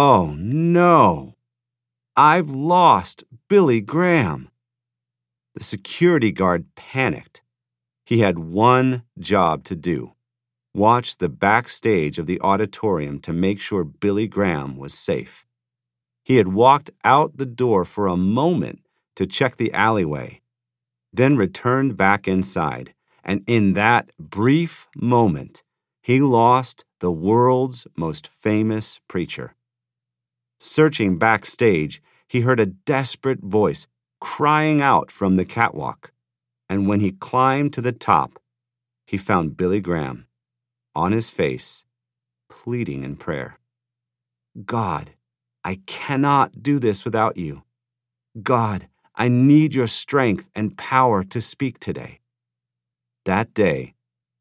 Oh no! I've lost Billy Graham. The security guard panicked. He had one job to do watch the backstage of the auditorium to make sure Billy Graham was safe. He had walked out the door for a moment to check the alleyway, then returned back inside, and in that brief moment, he lost the world's most famous preacher. Searching backstage, he heard a desperate voice crying out from the catwalk, and when he climbed to the top, he found Billy Graham on his face, pleading in prayer. God, I cannot do this without you. God, I need your strength and power to speak today. That day,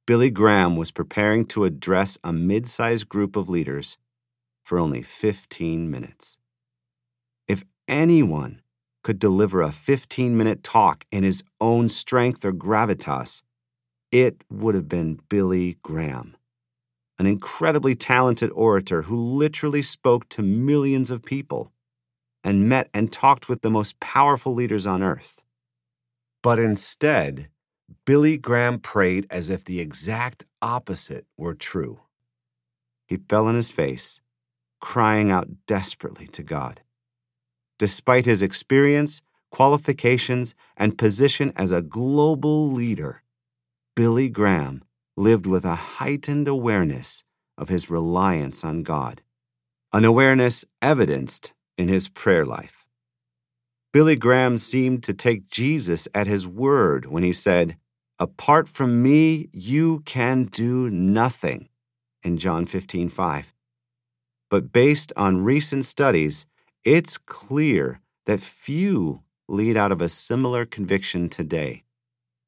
Billy Graham was preparing to address a mid sized group of leaders for only 15 minutes. If anyone could deliver a 15 minute talk in his own strength or gravitas, it would have been Billy Graham an incredibly talented orator who literally spoke to millions of people and met and talked with the most powerful leaders on earth. But instead, Billy Graham prayed as if the exact opposite were true. He fell on his face, crying out desperately to God. Despite his experience, qualifications, and position as a global leader, Billy Graham lived with a heightened awareness of his reliance on God, an awareness evidenced in his prayer life. Billy Graham seemed to take Jesus at his word when he said, Apart from me, you can do nothing, in John 15 5. But based on recent studies, it's clear that few lead out of a similar conviction today.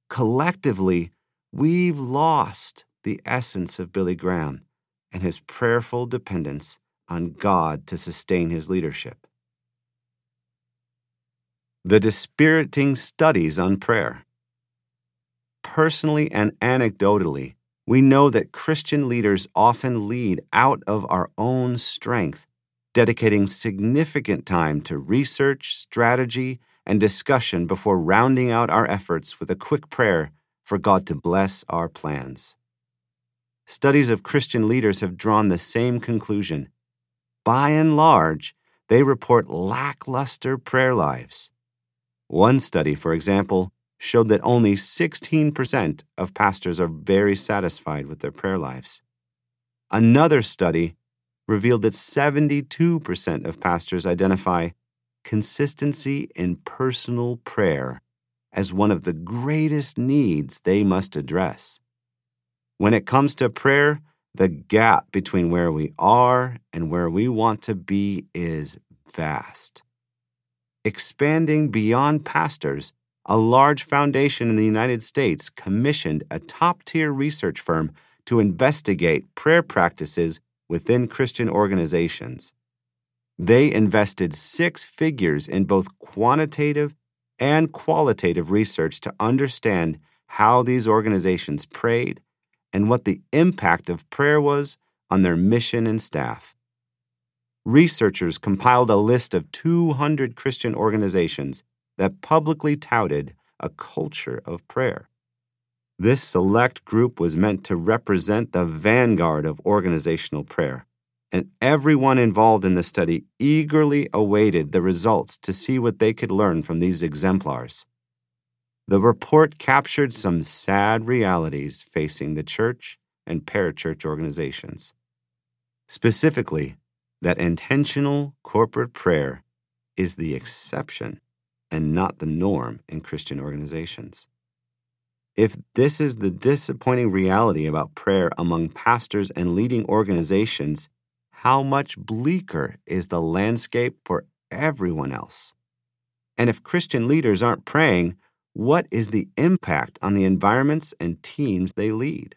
Collectively, We've lost the essence of Billy Graham and his prayerful dependence on God to sustain his leadership. The dispiriting studies on prayer. Personally and anecdotally, we know that Christian leaders often lead out of our own strength, dedicating significant time to research, strategy, and discussion before rounding out our efforts with a quick prayer for God to bless our plans. Studies of Christian leaders have drawn the same conclusion. By and large, they report lackluster prayer lives. One study, for example, showed that only 16% of pastors are very satisfied with their prayer lives. Another study revealed that 72% of pastors identify consistency in personal prayer as one of the greatest needs they must address. When it comes to prayer, the gap between where we are and where we want to be is vast. Expanding beyond pastors, a large foundation in the United States commissioned a top tier research firm to investigate prayer practices within Christian organizations. They invested six figures in both quantitative and qualitative research to understand how these organizations prayed and what the impact of prayer was on their mission and staff. Researchers compiled a list of 200 Christian organizations that publicly touted a culture of prayer. This select group was meant to represent the vanguard of organizational prayer and everyone involved in the study eagerly awaited the results to see what they could learn from these exemplars. The report captured some sad realities facing the church and parachurch organizations. Specifically, that intentional corporate prayer is the exception and not the norm in Christian organizations. If this is the disappointing reality about prayer among pastors and leading organizations, how much bleaker is the landscape for everyone else? And if Christian leaders aren't praying, what is the impact on the environments and teams they lead?